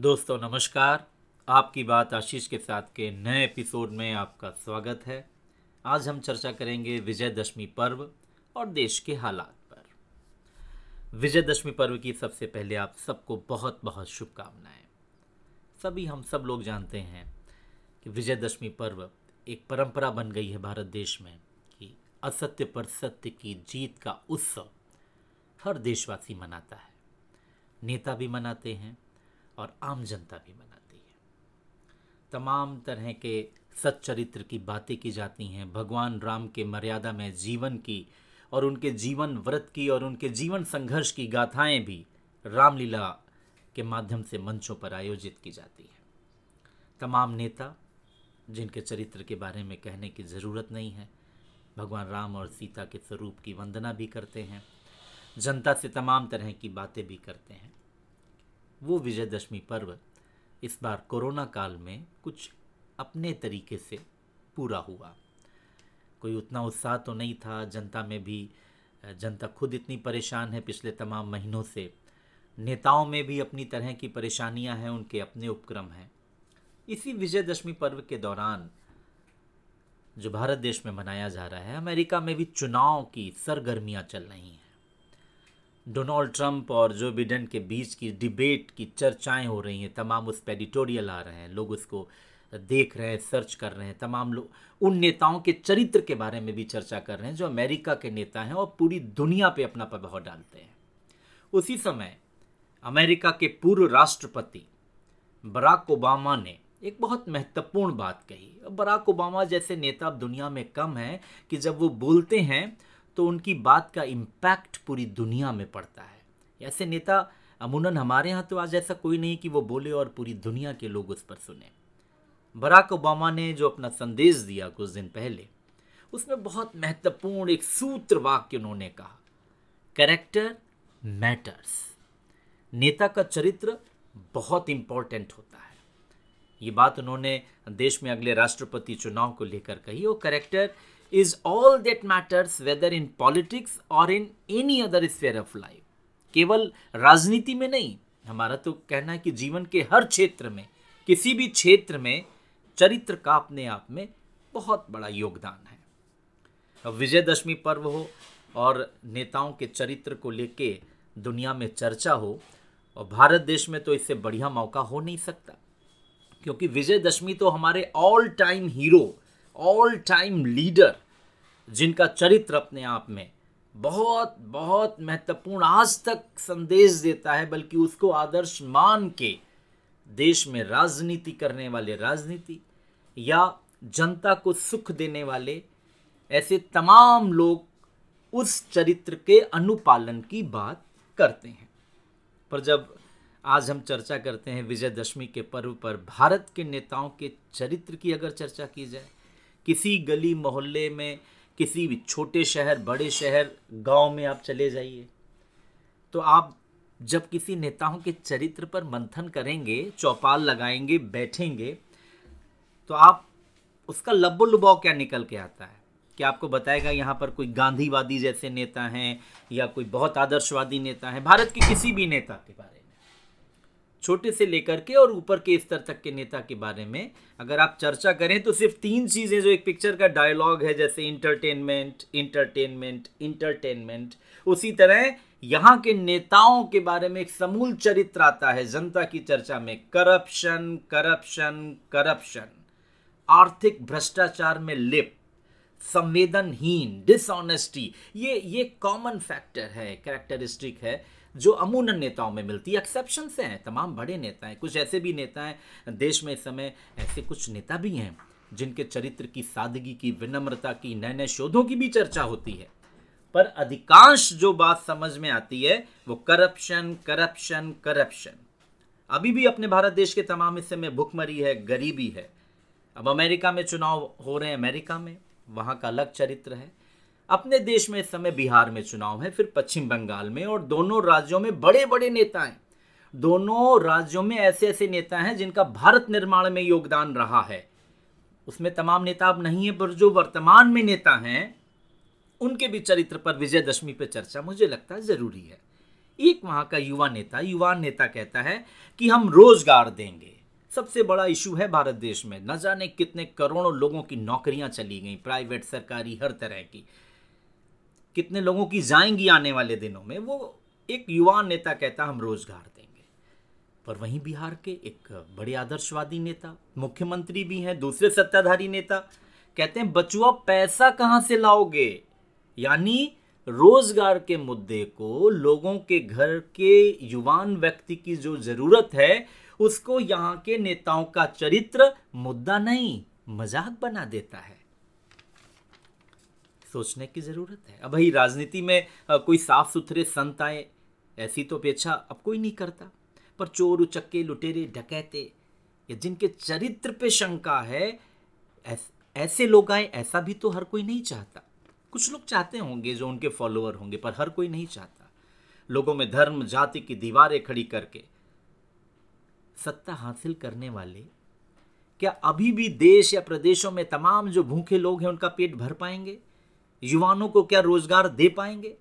दोस्तों, नमस्कार। आपकी बात आशीष के साथ के नए एपिसोड में आपका स्वागत है। आज हम चर्चा करेंगे विजयदशमी पर्व और देश के हालात पर। विजयदशमी पर्व की सबसे पहले आप सबको बहुत बहुत शुभकामनाएँ। सभी हम सब लोग जानते हैं कि विजयदशमी पर्व एक परंपरा बन गई है भारत देश में कि असत्य पर सत्य की जीत का उत्सव हर देशवासी मनाता है। नेता भी मनाते हैं और आम जनता भी मनाती है। तमाम तरह के सच्चरित्र की बातें की जाती हैं। भगवान राम के मर्यादा में जीवन की और उनके जीवन व्रत की और उनके जीवन संघर्ष की गाथाएँ भी रामलीला के माध्यम से मंचों पर आयोजित की जाती है। तमाम नेता, जिनके चरित्र के बारे में कहने की ज़रूरत नहीं है, भगवान राम और सीता के स्वरूप की वंदना भी करते हैं। जनता से तमाम तरह की बातें भी करते हैं। वो विजयदशमी पर्व इस बार कोरोना काल में कुछ अपने तरीके से पूरा हुआ। कोई उतना उत्साह तो नहीं था, जनता में भी, जनता खुद इतनी परेशान है पिछले तमाम महीनों से। नेताओं में भी अपनी तरह की परेशानियाँ हैं, उनके अपने उपक्रम हैं। इसी विजयदशमी पर्व के दौरान जो भारत देश में मनाया जा रहा है, अमेरिका में भी चुनाव की सरगर्मियाँ चल रही हैं। डोनाल्ड ट्रंप और जो बिडेन के बीच की डिबेट की चर्चाएँ हो रही हैं, तमाम उस पर एडिटोरियल आ रहे हैं, लोग उसको देख रहे हैं, सर्च कर रहे हैं, तमाम लोग उन नेताओं के चरित्र के बारे में भी चर्चा कर रहे हैं, जो अमेरिका के नेता हैं और पूरी दुनिया पे अपना प्रभाव डालते हैं। उसी समय अमेरिका के पूर्व राष्ट्रपति बराक ओबामा ने एक बहुत महत्वपूर्ण बात कही। बराक ओबामा जैसे नेता दुनिया में कम हैं कि जब वो बोलते हैं तो उनकी बात का इम्पैक्ट पूरी दुनिया में पड़ता है। ऐसे नेता अमूनन हमारे यहाँ तो आज ऐसा कोई नहीं कि वो बोले और पूरी दुनिया के लोग उस पर सुने। बराक ओबामा ने जो अपना संदेश दिया कुछ दिन पहले, उसमें बहुत महत्वपूर्ण एक सूत्र वाक्य उन्होंने कहा करेक्टर मैटर्स नेता का चरित्र बहुत इंपॉर्टेंट होता है। ये बात उन्होंने देश में अगले राष्ट्रपति चुनाव को लेकर कही और character is all that matters, whether in politics or in any other sphere of life. केवल राजनीति में नहीं, हमारा तो कहना है कि जीवन के हर क्षेत्र में, किसी भी क्षेत्र में चरित्र का अपने आप में बहुत बड़ा योगदान है। अब विजयदशमी पर्व हो और नेताओं के चरित्र को लेके दुनिया में चर्चा हो, और भारत देश में तो इससे बढ़िया मौका हो नहीं सकता, क्योंकि विजयदशमी तो हमारे all time hero all time leader जिनका चरित्र अपने आप में बहुत बहुत महत्वपूर्ण आज तक संदेश देता है, बल्कि उसको आदर्श मान के देश में राजनीति करने वाले राजनीति या जनता को सुख देने वाले ऐसे तमाम लोग उस चरित्र के अनुपालन की बात करते हैं। पर जब आज हम चर्चा करते हैं विजयदशमी के पर्व पर, भारत के नेताओं के चरित्र की अगर चर्चा की जाए किसी गली मोहल्ले में, किसी भी छोटे शहर, बड़े शहर, गाँव में आप चले जाइए। तो आप जब किसी नेताओं के चरित्र पर मंथन करेंगे, चौपाल लगाएँगे, बैठेंगे तो आप उसका लब्बो लुबाव क्या निकल के आता है? कि आपको बताएगा यहाँ पर कोई गांधीवादी जैसे नेता हैं या कोई बहुत आदर्शवादी नेता है? भारत के किसी भी नेता के बारे छोटे से लेकर के और ऊपर के स्तर तक के नेता के बारे में। अगर आप चर्चा करें तो सिर्फ़ तीन चीज़ें जो एक पिक्चर का डायलॉग है, जैसे इंटरटेनमेंट इंटरटेनमेंट इंटरटेनमेंट उसी तरह यहाँ के नेताओं के बारे में एक समूल चरित्र आता है, जनता की चर्चा में। करप्शन करप्शन करप्शन आर्थिक भ्रष्टाचार में लिप संवेदनहीन डिसऑनेस्टी ये ये कॉमन फैक्टर है कैरेक्टरिस्टिक है। जो अमूनन नेताओं में मिलती है एक्सेप्शन से हैं, तमाम बड़े नेता हैं, कुछ ऐसे भी नेता हैं, देश में इस समय ऐसे कुछ नेता भी हैं, जिनके चरित्र की सादगी की, विनम्रता की नए नए शोधों की भी चर्चा होती है। पर अधिकांश जो बात समझ में आती है, वो करप्शन करप्शन करप्शन अभी भी अपने भारत देश के तमाम हिस्से में भुखमरी है, गरीबी है। अब अमेरिका में चुनाव हो रहे हैं, अमेरिका में, वहाँ का अलग चरित्र है। अपने देश में इस समय बिहार में चुनाव है, फिर पश्चिम बंगाल में और दोनों राज्यों में बड़े बड़े नेता हैं। दोनों राज्यों में ऐसे ऐसे नेता हैं जिनका भारत निर्माण में योगदान रहा है। उसमें तमाम नेता अब नहीं है, पर जो वर्तमान में नेता हैं, उनके भी चरित्र पर विजयदशमी पर चर्चा मुझे लगता है ज़रूरी है। एक वहाँ का युवा नेता युवा नेता कहता है कि हम रोज़गार देंगे। सबसे बड़ा इशू है भारत देश में। न जाने कितने करोड़ों लोगों की नौकरियाँ चली गई, प्राइवेट, सरकारी, हर तरह की। कितने लोगों की जाएँगी आने वाले दिनों में, वो एक युवा नेता कहता, हम रोज़गार देंगे। पर वहीं बिहार के एक बड़े आदर्शवादी नेता, मुख्यमंत्री भी हैं, दूसरे सत्ताधारी नेता, कहते हैं, बचुआ, पैसा कहाँ से लाओगे? यानी रोज़गार के मुद्दे को लोगों के घर के युवान व्यक्ति की जो ज़रूरत है, उसको यहाँ के नेताओं का चरित्र, मुद्दा नहीं, मज़ाक बना देता है। सोचने की ज़रूरत है। अब भाई, राजनीति में कोई साफ़ सुथरे संत आए, ऐसी तो अपेक्षा अब कोई नहीं करता। पर चोर उचक्के, लुटेरे, डकैते, या जिनके चरित्र पे शंका है ऐसे लोग आए, ऐसा भी तो हर कोई नहीं चाहता। कुछ लोग चाहते होंगे जो उनके फॉलोअर होंगे, पर हर कोई नहीं चाहता। लोगों में धर्म, जाति की दीवारें खड़ी करके। सत्ता हासिल करने वाले, क्या अभी भी देश या प्रदेशों में तमाम जो भूखे लोग हैं, उनका पेट भर पाएँगे? युवाओं को क्या रोज़गार दे पाएँगे?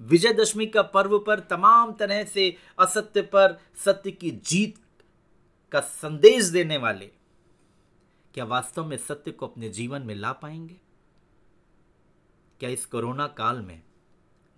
विजयदशमी का पर्व पर तमाम तरह से असत्य पर सत्य की जीत का संदेश देने वाले क्या वास्तव में सत्य को अपने जीवन में ला पाएँगे? क्या इस कोरोना काल में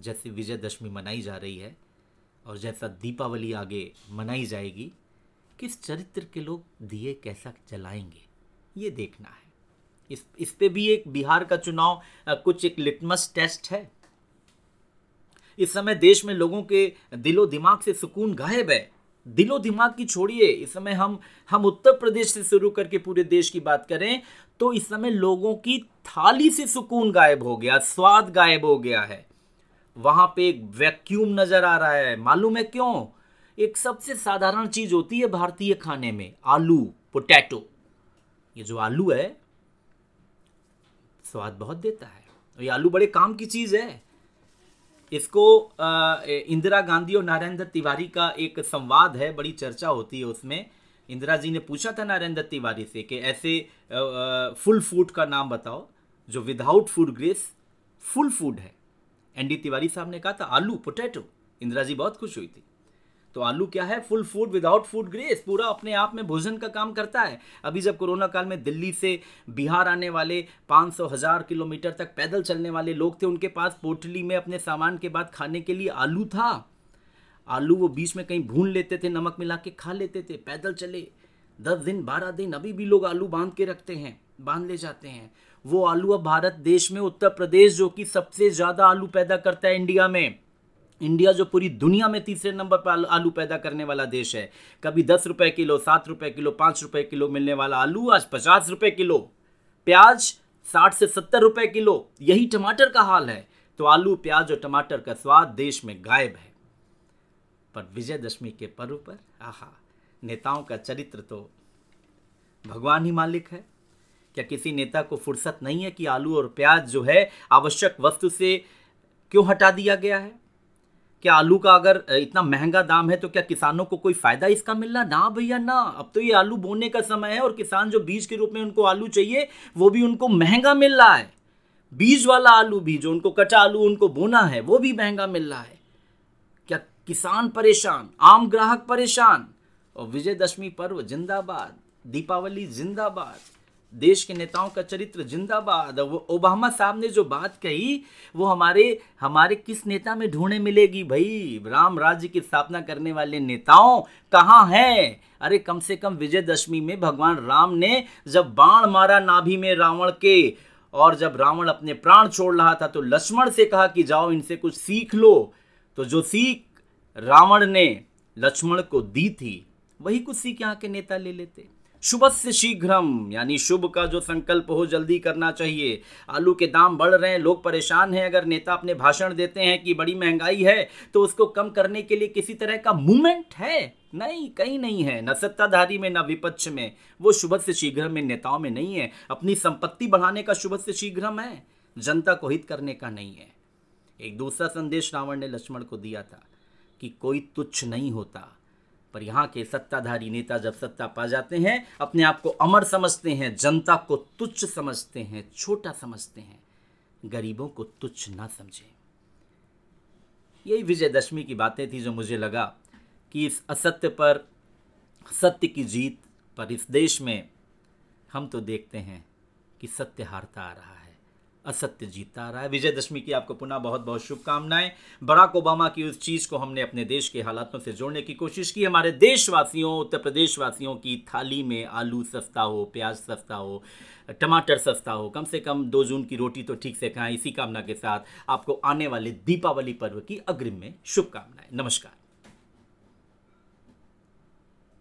जैसे विजयदशमी मनाई जा रही है और जैसा दीपावली आगे मनाई जाएगी, किस चरित्र के लोग दिए कैसा जलाएँगे? ये देखना है। इस इस पे भी एक बिहार का चुनाव कुछ एक लिटमस टेस्ट है। इस समय देश में लोगों के दिलो दिमाग से सुकून गायब है। दिलो दिमाग की छोड़िए। इस समय हम हम उत्तर प्रदेश से शुरू करके पूरे देश की बात करें तो इस समय लोगों की थाली से सुकून गायब हो गया, स्वाद गायब हो गया है। वहाँ पे एक वैक्यूम नज़र आ रहा है। मालूम है क्यों? एक सबसे साधारण चीज़ होती है भारतीय खाने में, आलू पोटैटो ये जो आलू है स्वाद बहुत देता है। ये आलू बड़े काम की चीज़ है। इसको इंदिरा गांधी और नरेंद्र तिवारी का एक संवाद है, बड़ी चर्चा होती है उसमें। इंदिरा जी ने पूछा था नरेंद्र तिवारी से कि ऐसे फुल फ़ूड का नाम बताओ, जो without food graceful food है। एन डी तिवारी साहब ने कहा था, आलू पोटैटो इंदिरा जी बहुत खुश हुई थी। तो आलू क्या है? Full food without food grace पूरा अपने आप में भोजन का काम करता है। अभी जब कोरोना काल में दिल्ली से बिहार आने वाले 500 हज़ार किलोमीटर तक पैदल चलने वाले लोग थे, उनके पास पोटली में अपने सामान के बाद खाने के लिए आलू था। आलू वो बीच में कहीं भून लेते थे, नमक मिला के खा लेते थे, पैदल चले। दस दिन, बारह दिन अभी भी लोग आलू बाँध के रखते हैं, बाँध ले जाते हैं। वो आलू अब भारत देश में उत्तर प्रदेश, जो कि सबसे ज़्यादा आलू पैदा करता है इंडिया में। इंडिया जो पूरी दुनिया में तीसरे नंबर पर आलू पैदा करने वाला देश है। कभी दस रुपए किलो, सात रुपए किलो, पाँच रुपए किलो मिलने वाला आलू, आज पचास रुपए किलो। प्याज साठ से सत्तर रुपए किलो। यही टमाटर का हाल है। तो आलू, प्याज और टमाटर का स्वाद देश में गायब है। पर विजयदशमी के पर्व पर, आहा, नेताओं का चरित्र तो भगवान ही मालिक है। क्या किसी नेता को फुर्सत नहीं है कि आलू और प्याज जो है, आवश्यक वस्तु से क्यों हटा दिया गया है? क्या आलू का अगर इतना महँगा दाम है तो क्या किसानों को कोई फ़ायदा इसका मिल रहा ना भैया, ना। अब तो ये आलू बोने का समय है और किसान जो बीज के रूप में उनको आलू चाहिए, वो भी उनको महँगा मिल रहा है। बीज वाला आलू भी, जो उनको कटा आलू उनको बोना है, वो भी महँगा मिल रहा है। क्या किसान परेशान, आम ग्राहक परेशान? और विजयदशमी पर्व जिंदाबाद, दीपावली जिंदाबाद। देश के नेताओं का चरित्र जिंदाबाद। वो ओबामा साहब ने जो बात कही, वो हमारे हमारे किस नेता में ढूँढने मिलेगी भाई? राम राज्य की स्थापना करने वाले नेताओं कहाँ हैं? अरे कम से कम विजयदशमी में भगवान राम ने जब बाण मारा नाभि में रावण के, और जब रावण अपने प्राण छोड़ रहा था तो लक्ष्मण से कहा कि जाओ इनसे कुछ सीख लो। तो जो सीख रावण ने लक्ष्मण को दी थी, वही कुछ सीख यहाँ के नेता ले लेते। शुभ से शीघ्रम यानी शुभ का जो संकल्प हो, जल्दी करना चाहिए। आलू के दाम बढ़ रहे हैं, लोग परेशान हैं। अगर नेता अपने भाषण देते हैं कि बड़ी महँगाई है तो उसको कम करने के लिए किसी तरह का मूवमेंट है? नहीं, कहीं नहीं है। न सत्ताधारी में, न विपक्ष में। वो शुभ से शीघ्र में नेताओं में नहीं है। अपनी संपत्ति बढ़ाने का शुभ से शीघ्रम है। जनता को हित करने का नहीं है। एक दूसरा संदेश रावण ने लक्ष्मण को दिया था कि कोई तुच्छ नहीं होता। पर यहाँ के सत्ताधारी नेता जब सत्ता पा जाते हैं, अपने आप को अमर समझते हैं, जनता को तुच्छ समझते हैं, छोटा समझते हैं, गरीबों को तुच्छ ना समझें। यही विजयदशमी की बातें थी जो मुझे लगा कि इस असत्य पर, सत्य की जीत पर इस देश में हम तो देखते हैं कि सत्य हारता आ रहा है। असत्य जीतता रहा है। विजयदशमी की आपको पुनः बहुत बहुत शुभकामनाएँ। बराक ओबामा की उस चीज़ को हमने अपने देश के हालातों से जोड़ने की कोशिश की। हमारे देशवासियों, उत्तर प्रदेश वासियों की थाली में आलू सस्ता हो, प्याज सस्ता हो, टमाटर सस्ता हो, कम से कम दो जून की रोटी तो ठीक से खाएँ। इसी कामना के साथ आपको आने वाले दीपावली पर्व की अग्रिम में शुभकामनाएँ। नमस्कार।